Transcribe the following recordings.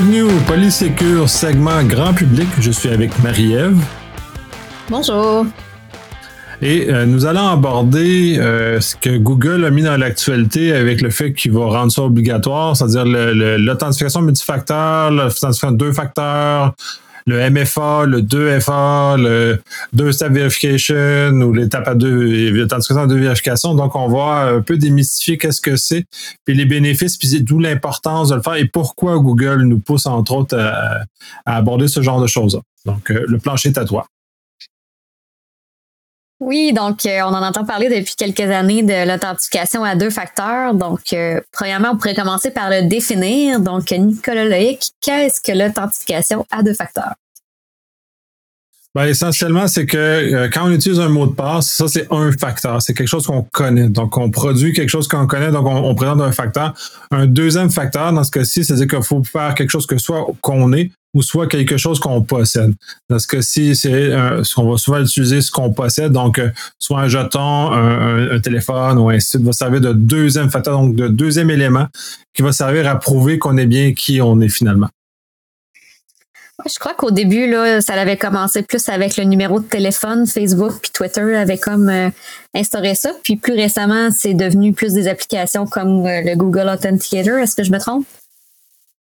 Bienvenue au Polysécure segment grand public. Je suis avec Marie-Ève. Bonjour. Et euh, nous allons aborder euh, ce que Google a mis dans l'actualité avec le fait qu'il va rendre ça obligatoire, c'est-à-dire l'authentification multifacteur, l'authentification deux facteurs, le MFA, le 2FA, le 2-step verification ou l'étape à deux, l'authentification à deux vérifications. Donc, on va un peu démystifier qu'est-ce que c'est, puis les bénéfices, puis d'où l'importance de le faire et pourquoi Google nous pousse, entre autres, à, aborder ce genre de choses. Donc, euh, le plancher est à toi. Oui, donc euh, on en entend parler depuis quelques années de l'authentification à deux facteurs. Donc, euh, premièrement, on pourrait commencer par le définir. Donc, Nicolas Loïc, qu'est-ce que l'authentification à deux facteurs? Ben, essentiellement, c'est que euh, quand on utilise un mot de passe, ça, c'est un facteur. C'est quelque chose qu'on connaît. Donc, on produit quelque chose qu'on connaît, donc on, présente un facteur. Un deuxième facteur, dans ce cas-ci, c'est-à-dire qu'il faut faire quelque chose que soit qu'on est ou soit quelque chose qu'on possède. Dans ce cas-ci, c'est ce qu'on va souvent utiliser ce qu'on possède, donc euh, soit un jeton, un, téléphone ou ainsi de va servir de deuxième facteur, donc de deuxième élément qui va servir à prouver qu'on est bien qui on est finalement. Je crois qu'au début, là, ça avait commencé plus avec le numéro de téléphone, Facebook, puis Twitter avait comme euh, instauré ça. Puis plus récemment, c'est devenu plus des applications comme euh, le Google Authenticator. Est-ce que je me trompe?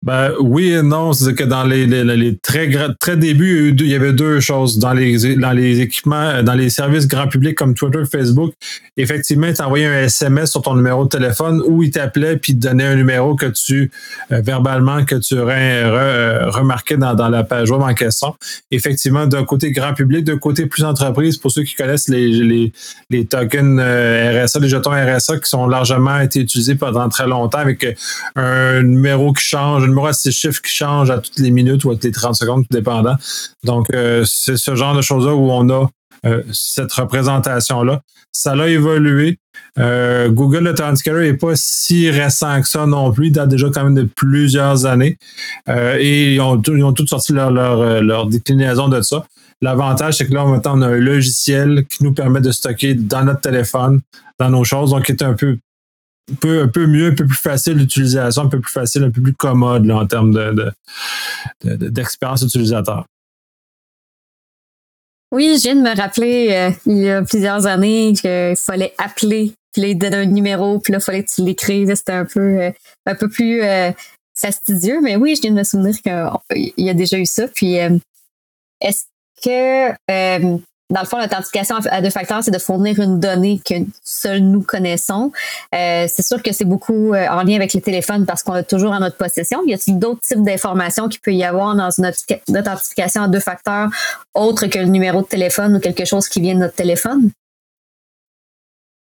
Ben, oui et non. C'est que dans les, très, très débuts, il y avait deux choses. Dans les, dans les équipements, dans les services grand public comme Twitter, Facebook, effectivement, tu envoyais un SMS sur ton numéro de téléphone où il t'appelait puis te donnait un numéro que tu, euh, verbalement, que tu aurais euh, remarqué dans, la page web en question. Effectivement, d'un côté grand public, d'un côté plus entreprise, pour ceux qui connaissent les, les, les tokens euh, RSA, les jetons RSA qui sont largement été utilisés pendant très longtemps avec un numéro qui change numéro à six chiffres qui change à toutes les minutes ou à toutes les 30 secondes, tout dépendant. Donc, euh, c'est ce genre de choses-là où on a euh, cette représentation-là. Ça l'a évolué. Euh, Google Authenticator n'est pas si récent que ça non plus. Il date déjà quand même de plusieurs années. et ils ont, ils ont tous sorti leur, leur, leur, déclinaison de ça. L'avantage, c'est que là, maintenant, on a un logiciel qui nous permet de stocker dans notre téléphone, dans nos choses, donc qui est un peu un peu, un peu mieux, un peu plus facile d'utilisation, un peu plus facile, un peu plus commode en termes d'expérience de, utilisateur. Oui, je viens de me rappeler euh, il y a plusieurs années qu'il fallait appeler, puis donner un numéro, puis là, il fallait que tu l'écrives. C'était un peu, euh, un peu plus euh, fastidieux, mais oui, je viens de me souvenir qu'il y a déjà eu ça. Puis, est-ce que dans le fond, l'authentification à deux facteurs, c'est de fournir une donnée que seuls nous connaissons. Euh, c'est sûr que c'est beaucoup euh, en lien avec les téléphones parce qu'on l'a toujours en notre possession. Y a-t-il d'autres types d'informations qu'il peut y avoir dans une authentification à deux facteurs autre que le numéro de téléphone ou quelque chose qui vient de notre téléphone?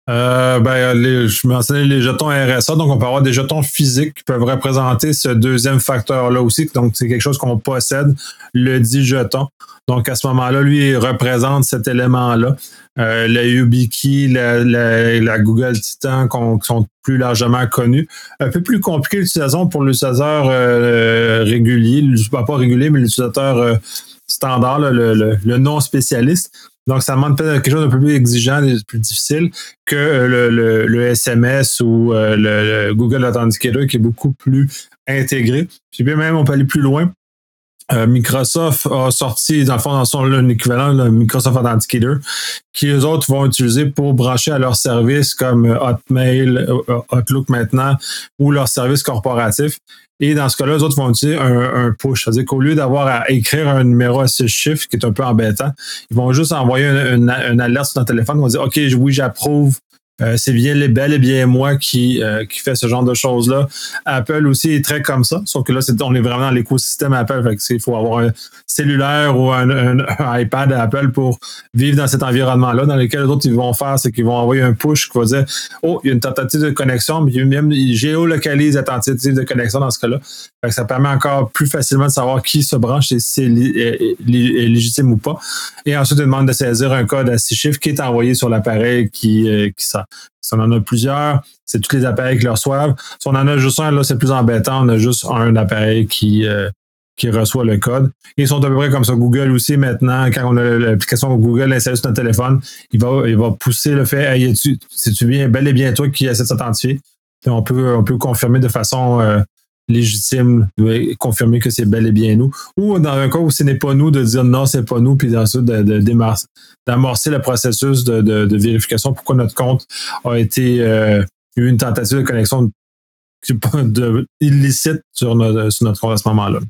Euh, ben, je mentionnais les jetons RSA, donc on peut avoir des jetons physiques qui peuvent représenter ce deuxième facteur-là aussi. Donc, c'est quelque chose qu'on possède, le dit jeton. Donc, à ce moment-là, lui, il représente cet élément-là. Euh, la YubiKey, la, Google Titan, qui sont plus largement connus. Un peu plus compliqué l'utilisation pour l'utilisateur euh, régulier, pas, pas régulier, mais l'utilisateur euh, standard, le, le non spécialiste. Donc, ça demande peut-être quelque chose d'un peu plus exigeant plus difficile que euh, le, SMS ou euh, le, Google Authenticator qui est beaucoup plus intégré. Puis même, on peut aller plus loin. Euh, Microsoft a sorti, dans le fond, dans son équivalent, le Microsoft Authenticator, qui eux autres vont utiliser pour brancher à leurs services comme Hotmail, Outlook maintenant, ou leurs services corporatifs. Et dans ce cas-là, les autres vont utiliser un, push. C'est-à-dire qu'au lieu d'avoir à écrire un numéro à six chiffres, qui est un peu embêtant, ils vont juste envoyer une, alerte sur ton téléphone. Ils vont dire OK, oui, j'approuve euh, c'est bien les bel et bien moi qui, euh, qui fait ce genre de choses-là. Apple aussi est très comme ça, sauf que là, c'est, on est vraiment dans l'écosystème Apple. Fait il faut avoir un cellulaire ou un, iPad à Apple pour vivre dans cet environnement-là, dans lequel les autres ils vont faire, c'est qu'ils vont envoyer un push qui va dire Oh, il y a une tentative de connexion, mais même ils géolocalisent la tentative de connexion dans ce cas-là. Fait ça permet encore plus facilement de savoir qui se branche et si c'est légitime ou pas. Et ensuite, ils demandent de saisir un code à six chiffres qui est envoyé sur l'appareil qui, euh, qui sort. Si on en a plusieurs, c'est tous les appareils qui le reçoivent. Si on en a juste un, là, c'est plus embêtant. On a juste un appareil qui, euh, qui reçoit le code. Ils sont à peu près comme ça. Google aussi, maintenant, quand on a l'application Google installée sur notre téléphone, il va, il va pousser le fait, c'est-tu bien, bel et bien toi qui essaie de s'authentifier? On peut, on peut confirmer de façon euh, légitime, confirmer que c'est bel et bien nous. Ou dans un cas où ce n'est pas nous, de dire non, c'est pas nous, puis ensuite d'amorcer le processus de, vérification pourquoi notre compte a été eu une tentative de connexion illicite sur notre, sur notre compte à ce moment-là.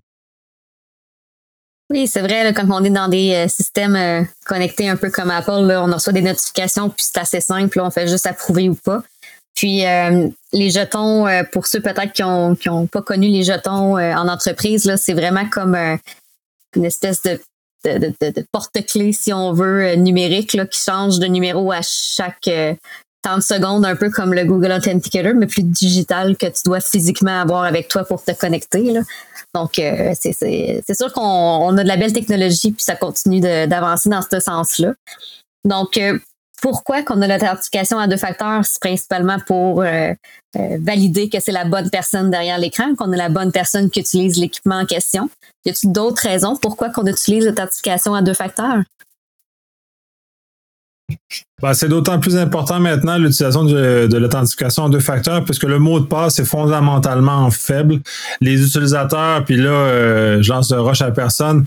Oui, c'est vrai, quand on est dans des euh, systèmes euh, connectés un peu comme Apple, on reçoit des notifications, puis c'est assez simple, on fait juste approuver ou pas. Puis euh, les jetons, pour ceux peut-être qui n'ont qui ont pas connu les jetons en entreprise, là, c'est vraiment comme une espèce de, de, de, porte-clés, si on veut, numérique, là, qui change de numéro à chaque 30 secondes, un peu comme le Google Authenticator, mais plus digital que tu dois physiquement avoir avec toi pour te connecter. Là. Donc, euh, c'est sûr qu'on a de la belle technologie, puis ça continue d'avancer dans ce sens-là. Donc, euh, pourquoi qu'on a l'authentification à deux facteurs? C'est principalement pour euh, valider que c'est la bonne personne derrière l'écran, qu'on est la bonne personne qui utilise l'équipement en question. Y a-t-il d'autres raisons pourquoi qu'on utilise l'authentification à deux facteurs? Ben, c'est d'autant plus important maintenant l'utilisation de, l'authentification en deux facteurs puisque le mot de passe est fondamentalement faible. Les utilisateurs, puis là, euh, je lance le rush à personne,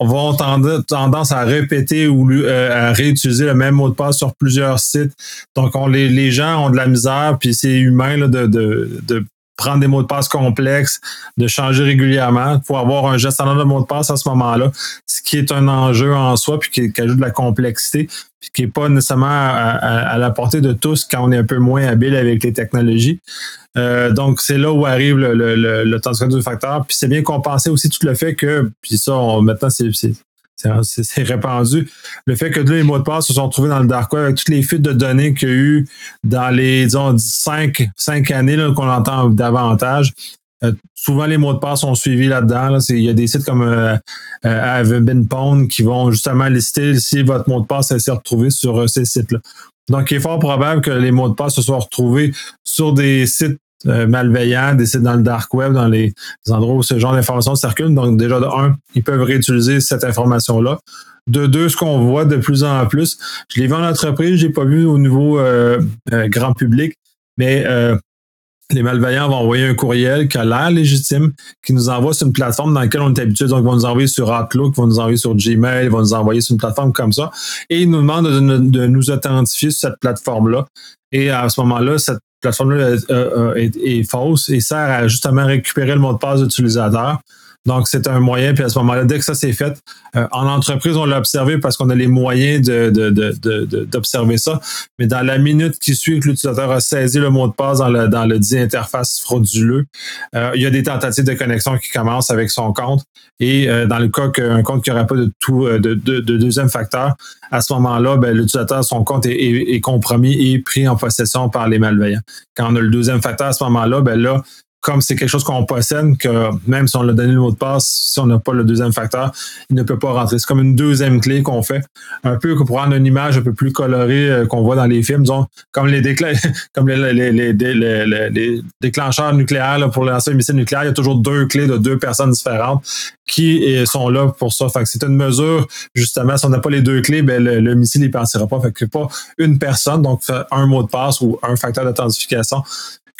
vont tendance à répéter ou euh, à réutiliser le même mot de passe sur plusieurs sites. Donc, on, les, gens ont de la misère, puis c'est humain de, prendre des mots de passe complexes, de changer régulièrement pour avoir un gestionnaire de mots de passe à ce moment-là, ce qui est un enjeu en soi, puis qui, ajoute de la complexité, qui n'est pas nécessairement à, la portée de tous quand on est un peu moins habile avec les technologies. Euh, donc, c'est là où arrive le, le, le, le du facteur. Puis c'est bien compensé aussi tout le fait que, puis ça, maintenant, c'est c'est répandu. Le fait que les mots de passe se sont trouvés dans le dark web avec toutes les fuites de données qu'il y a eu dans les, disons, cinq, cinq années qu'on entend davantage. Euh, souvent, les mots de passe sont suivis là-dedans. Il y a des sites comme euh, euh qui vont justement lister si votre mot de passe s'est retrouvé sur euh, ces sites-là. Donc, il est fort probable que les mots de passe se soient retrouvés sur des sites euh, malveillants, des sites dans le dark web, dans les, endroits où ce genre d'informations circulent. Donc, déjà, de un, ils peuvent réutiliser cette information-là. De deux, ce qu'on voit de plus en plus, je l'ai vu en entreprise, je l'ai pas vu au niveau grand public, mais les malveillants vont envoyer un courriel qui a l'air légitime, qui nous envoie sur une plateforme dans laquelle on est habitué. Donc, ils vont nous envoyer sur Outlook, ils vont nous envoyer sur Gmail, ils vont nous envoyer sur une plateforme comme ça. Et ils nous demandent de, de nous authentifier sur cette plateforme-là. Et à ce moment-là, cette plateforme-là euh, euh, est, fausse et sert à justement récupérer le mot de passe d'utilisateur. Donc, c'est un moyen. Puis à ce moment-là, dès que ça s'est fait, euh, en entreprise, on l'a observé parce qu'on a les moyens d'observer ça. Mais dans la minute qui suit que l'utilisateur a saisi le mot de passe dans le, dans le dit interface frauduleux, il y a des tentatives de connexion qui commencent avec son compte. Et dans le cas qu'un compte qui n'aurait pas de, tout, de, deuxième facteur, à ce moment-là, ben, l'utilisateur, son compte est, compromis et pris en possession par les malveillants. Quand on a le deuxième facteur à ce moment-là, ben là, comme c'est quelque chose qu'on possède, que même si on a donné le mot de passe, si on n'a pas le deuxième facteur, il ne peut pas rentrer. C'est comme une deuxième clé qu'on fait. Un peu pour prendre une image un peu plus colorée euh, qu'on voit dans les films, disons, comme les, comme les, déclencheurs nucléaires pour lancer un missile nucléaire, il y a toujours deux clés de deux personnes différentes qui sont là pour ça. Fait que c'est une mesure, justement, si on n'a pas les deux clés, ben le, missile ne passera pas. Fait que pas une personne, donc un mot de passe ou un facteur d'authentification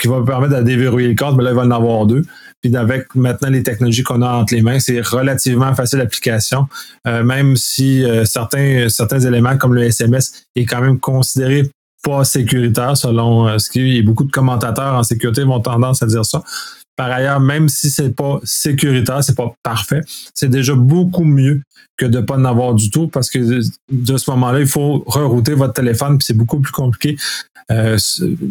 qui va permettre de déverrouiller le compte, mais là, il va en avoir deux. Puis avec maintenant les technologies qu'on a entre les mains, c'est relativement facile d'application, euh, même si euh, certains, certains éléments comme le SMS est quand même considéré pas sécuritaire selon euh, ce qu'il y a beaucoup de commentateurs en sécurité vont tendance à dire ça. Par ailleurs, même si c'est pas sécuritaire, c'est pas parfait, c'est déjà beaucoup mieux que de pas en avoir du tout parce que de ce moment-là, il faut rerouter votre téléphone puis c'est beaucoup plus compliqué. Euh,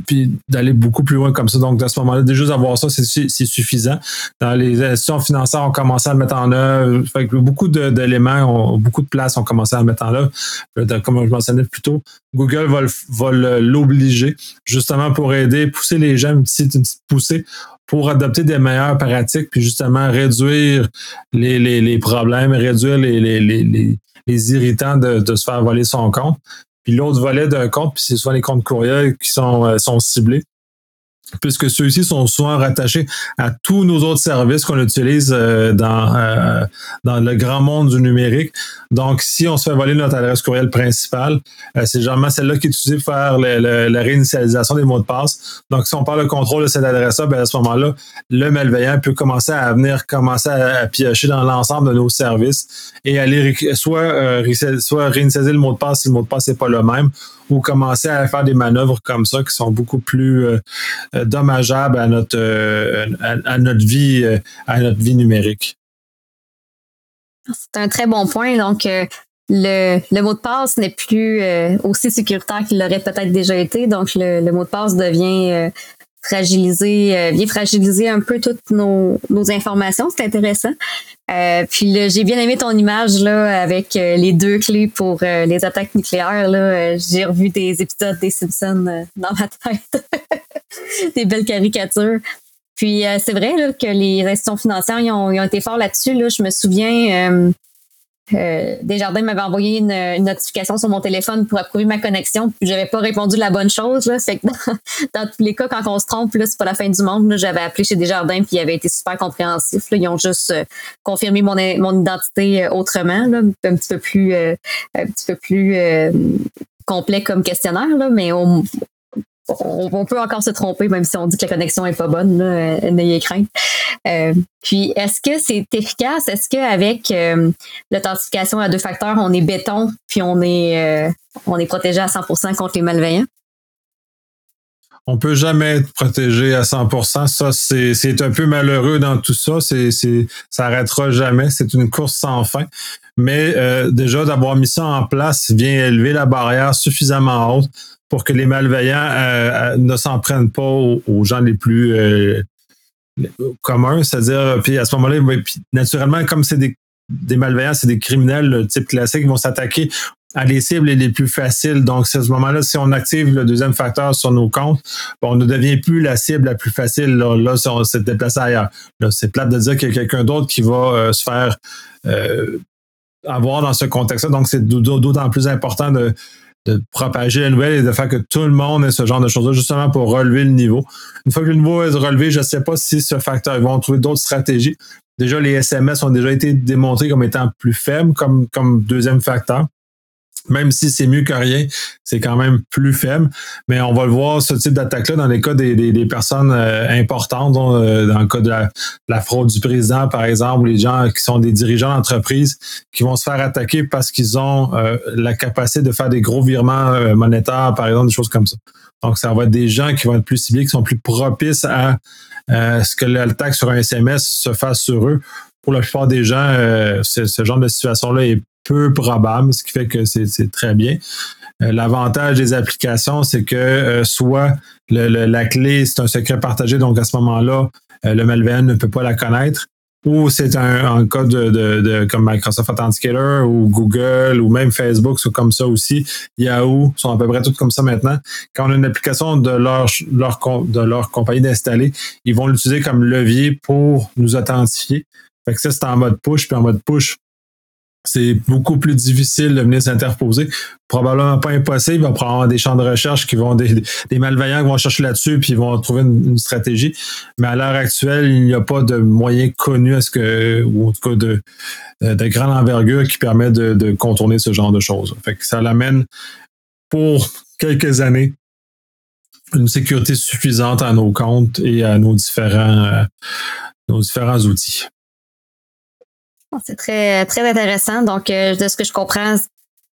puis d'aller beaucoup plus loin comme ça. Donc, à ce moment-là, déjà d'avoir ça, c'est suffisant. Dans les institutions financières, on commencé à le mettre en œuvre. Fait beaucoup d'éléments, beaucoup de places ont commencé à le mettre en œuvre. Euh, comme je mentionnais plus tôt, Google va l'obliger justement pour aider, pousser les gens, une petite poussée pour adopter des meilleures pratiques, puis justement réduire les, les, les problèmes, réduire les, les, les, irritants de, de, se faire voler son compte. Puis l'autre volet d'un compte, puis c'est souvent les comptes courriels qui sont, euh, sont ciblés. Puisque ceux-ci sont souvent rattachés à tous nos autres services qu'on utilise euh, dans, euh, dans le grand monde du numérique. Donc, si on se fait voler notre adresse courriel principale, euh, c'est généralement celle-là qui est utilisée pour faire la réinitialisation des mots de passe. Donc, si on parle de contrôle de cette adresse-là, ben, à ce moment-là, le malveillant peut commencer à venir commencer à, piocher dans l'ensemble de nos services et aller soit, soit réinitialiser le mot de passe si le mot de passe n'est pas le même, ou commencer à faire des manœuvres comme ça qui sont beaucoup plus euh, euh, dommageables à notre, euh, à, notre vie, à notre vie numérique. C'est un très bon point. Donc, le, mot de passe n'est plus aussi sécuritaire qu'il l'aurait peut-être déjà été. Donc, le, le, mot de passe devient fragiliser, euh, vient fragiliser un peu toutes nos, nos informations. C'est intéressant. Euh, puis j'ai bien aimé ton image là avec euh, les deux clés pour les attaques nucléaires. Là, j'ai revu des épisodes des Simpsons dans ma tête, des belles caricatures. Puis c'est vrai là, que les institutions financières ils ont, ils ont été forts là-dessus. Là. Je me souviens euh, Desjardins m'avait envoyé une, notification sur mon téléphone pour approuver ma connexion, puis j'avais pas répondu la bonne chose. Là. Fait que dans, tous les cas, quand on se trompe, là, c'est pas la fin du monde. J'avais appelé chez Desjardins, puis ils avaient été super compréhensifs. Ils ont juste euh, confirmé mon, mon identité euh, autrement, là, un petit peu plus, un petit peu plus complet comme questionnaire, là, mais au, on, peut encore se tromper, même si on dit que la connexion est pas bonne, euh, n'ayez crainte. Euh, puis, est-ce que c'est efficace? Est-ce qu'avec euh, l'authentification à deux facteurs, on est béton, puis on est, on est protégé à 100% contre les malveillants? On peut jamais être protégé à 100%. Ça, c'est un peu malheureux dans tout ça. C'est ça arrêtera jamais. C'est une course sans fin. Mais déjà, d'avoir mis ça en place vient élever la barrière suffisamment haute pour que les malveillants euh, euh, ne s'en prennent pas aux, gens les plus euh, communs. C'est-à-dire, puis à ce moment-là, naturellement, comme c'est des, malveillants, c'est des criminels type classique, ils vont s'attaquer à les cibles les plus faciles. Donc, à ce moment-là, si on active le deuxième facteur sur nos comptes, on ne devient plus la cible la plus facile. Là, là si on s'est déplacé ailleurs. c'est plate de dire qu'il y a quelqu'un d'autre qui va se faire avoir dans ce contexte-là. Donc, c'est d'autant plus important de, de propager la nouvelle et de faire que tout le monde ait ce genre de choses-là, justement pour relever le niveau. Une fois que le niveau est relevé, je ne sais pas si ce facteur, ils vont trouver d'autres stratégies. Déjà, les SMS ont déjà été démontrés comme étant plus faibles comme, comme deuxième facteur même si c'est mieux que rien, c'est quand même plus faible. Mais on va le voir, ce type d'attaque-là, dans les cas des, personnes euh, importantes, euh, dans le cas de la, fraude du président, par exemple, ou les gens qui sont des dirigeants d'entreprise qui vont se faire attaquer parce qu'ils ont euh, la capacité de faire des gros virements monétaires, par exemple, des choses comme ça. Donc, ça va être des gens qui vont être plus ciblés, qui sont plus propices à ce que l'attaque sur un SMS se fasse sur eux. Pour la plupart des gens, ce genre de situation-là est peu probable, ce qui fait que c'est très bien. Euh, l'avantage des applications, c'est que euh, soit la clé, c'est un secret partagé, donc à ce moment-là, euh, le malveillant ne peut pas la connaître, ou c'est un, code de, comme Microsoft Authenticator ou Google ou même Facebook sont comme ça aussi. Yahoo sont à peu près toutes comme ça maintenant. Quand on a une application de leur, leur, de leur compagnie d'installer, ils vont l'utiliser comme levier pour nous authentifier. Fait que ça, c'est en mode push, puis en mode push, c'est beaucoup plus difficile de venir s'interposer. Probablement pas impossible. Il va prendre des champs de recherche qui vont des, malveillants qui vont chercher là-dessus puis ils vont trouver une, stratégie. Mais à l'heure actuelle, il n'y a pas de moyen connu à ce que, ou en tout cas de, de grande envergure qui permet de, contourner ce genre de choses. Fait que ça l'amène pour quelques années une sécurité suffisante à nos comptes et à nos différents, euh, nos différents outils. C'est très, très intéressant. Donc, euh, de ce que je comprends,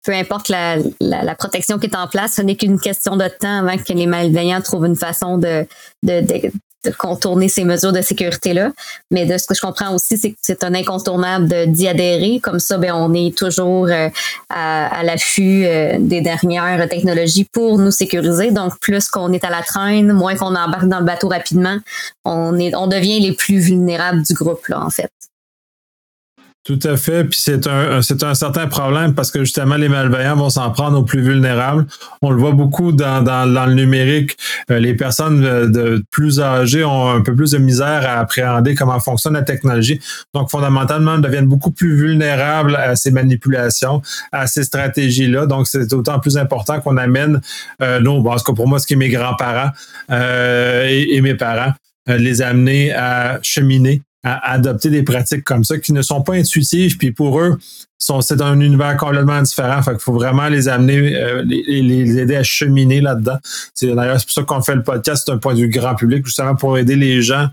peu importe la, la, protection qui est en place, ce n'est qu'une question de temps avant que les malveillants trouvent une façon de, de, contourner ces mesures de sécurité-là. Mais de ce que je comprends aussi, c'est que c'est un incontournable d'y adhérer. Comme ça, ben, on est toujours euh, à, à l'affût euh, des dernières technologies pour nous sécuriser. Donc, plus qu'on est à la traîne, moins qu'on embarque dans le bateau rapidement, on, est, on devient les plus vulnérables du groupe, là, en fait. Tout à fait. Puis c'est un, c'est un certain problème parce que justement, les malveillants vont s'en prendre aux plus vulnérables. On le voit beaucoup dans, dans, dans le numérique. Euh, les personnes de, plus âgées ont un peu plus de misère à appréhender comment fonctionne la technologie. Donc, fondamentalement, deviennent beaucoup plus vulnérables à ces manipulations, à ces stratégies-là. Donc, c'est d'autant plus important qu'on amène euh, nos, bon, en cas pour moi, ce qui est mes grands-parents euh, et, et, mes parents, euh, les amener à cheminer à adopter des pratiques comme ça qui ne sont pas intuitives, puis pour eux, c'est un univers complètement différent. Fait qu'il faut vraiment les amener, euh, les, aider à cheminer là-dedans. C'est d'ailleurs c'est pour ça qu'on fait le podcast d'un point de vue grand public, justement pour aider les gens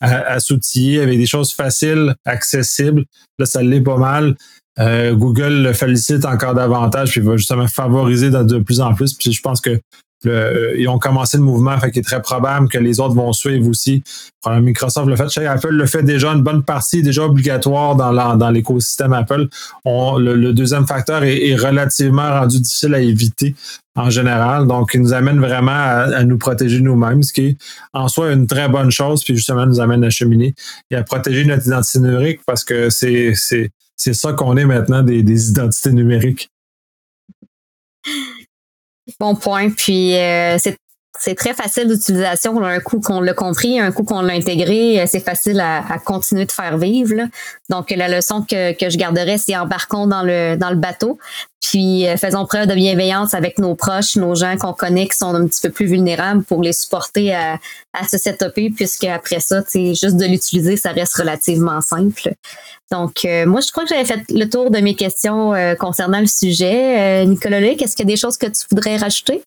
à, s'outiller avec des choses faciles, accessibles. Là, ça l'est pas mal. Euh, Google le félicite encore davantage, puis va justement favoriser de plus en plus. Puis je pense que ils ont commencé le mouvement, fait qu'il est très probable que les autres vont suivre aussi. Microsoft le fait, chez Apple le fait déjà une bonne partie, déjà obligatoire dans, l'écosystème Apple. le, deuxième facteur est, relativement rendu difficile à éviter en général. Donc, il nous amène vraiment à, nous protéger nous-mêmes, ce qui est en soi une très bonne chose, puis justement nous amène à cheminer et à protéger notre identité numérique parce que c'est, c'est, c'est ça qu'on est maintenant, des identités numériques. Bon point. Puis euh, c'est c'est très facile d'utilisation. Un coup qu'on l'a compris, un coup qu'on l'a intégré, euh, c'est facile à, continuer de faire vivre. Donc, la leçon que, que je garderais, c'est embarquons dans le, dans le bateau, puis euh, faisons preuve de bienveillance avec nos proches, nos gens qu'on connaît qui sont un petit peu plus vulnérables pour les supporter à, à se setuper, puisque après ça, juste de l'utiliser, ça reste relativement simple. Donc, euh, moi, je crois que j'avais fait le tour de mes questions concernant le sujet. Nicolas Luc, est-ce qu'il y a des choses que tu voudrais rajouter?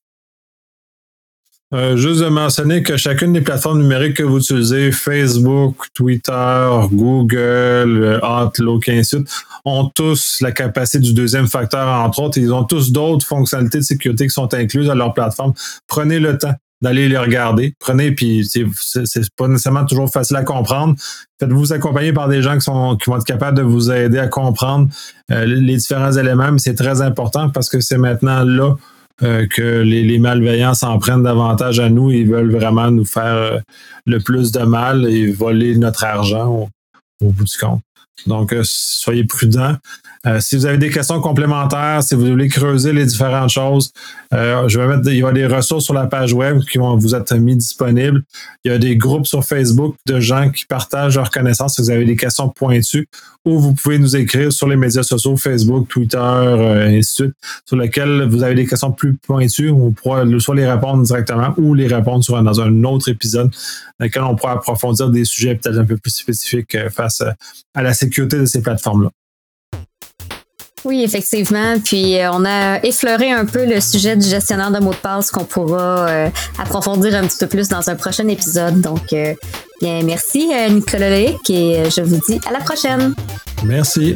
Euh, juste de mentionner que chacune des plateformes numériques que vous utilisez, Facebook, Twitter, Google, euh, Outlook, et ainsi de suite, ont tous la capacité du deuxième facteur, entre autres. Ils ont tous d'autres fonctionnalités de sécurité qui sont incluses à leur plateforme. Prenez le temps d'aller les regarder. Prenez, puis c'est pas nécessairement toujours facile à comprendre. Faites-vous accompagner par des gens qui, sont, qui vont être capables de vous aider à comprendre euh, les différents éléments, mais c'est très important parce que c'est maintenant là euh, que les, malveillants s'en prennent davantage à nous. Ils veulent vraiment nous faire euh, le plus de mal et voler notre argent au bout du compte. Donc, euh, soyez prudents. Euh, si vous avez des questions complémentaires, si vous voulez creuser les différentes choses, euh, je vais mettre, il y a des ressources sur la page web qui vont vous être mis disponibles. Il y a des groupes sur Facebook de gens qui partagent leurs connaissances si vous avez des questions pointues ou vous pouvez nous écrire sur les médias sociaux, Facebook, Twitter, et ainsi de suite, sur lesquels vous avez des questions plus pointues. On pourra soit les répondre directement ou les répondre sur, dans un autre épisode dans lequel on pourra approfondir des sujets peut-être un peu plus spécifiques face à la sécurité de ces plateformes-là. Oui, effectivement. Puis euh, on a effleuré un peu le sujet du gestionnaire de mots de passe qu'on pourra euh, approfondir un petit peu plus dans un prochain épisode. Donc, euh, bien, merci Nicolas Leïc et je vous dis à la prochaine. Merci.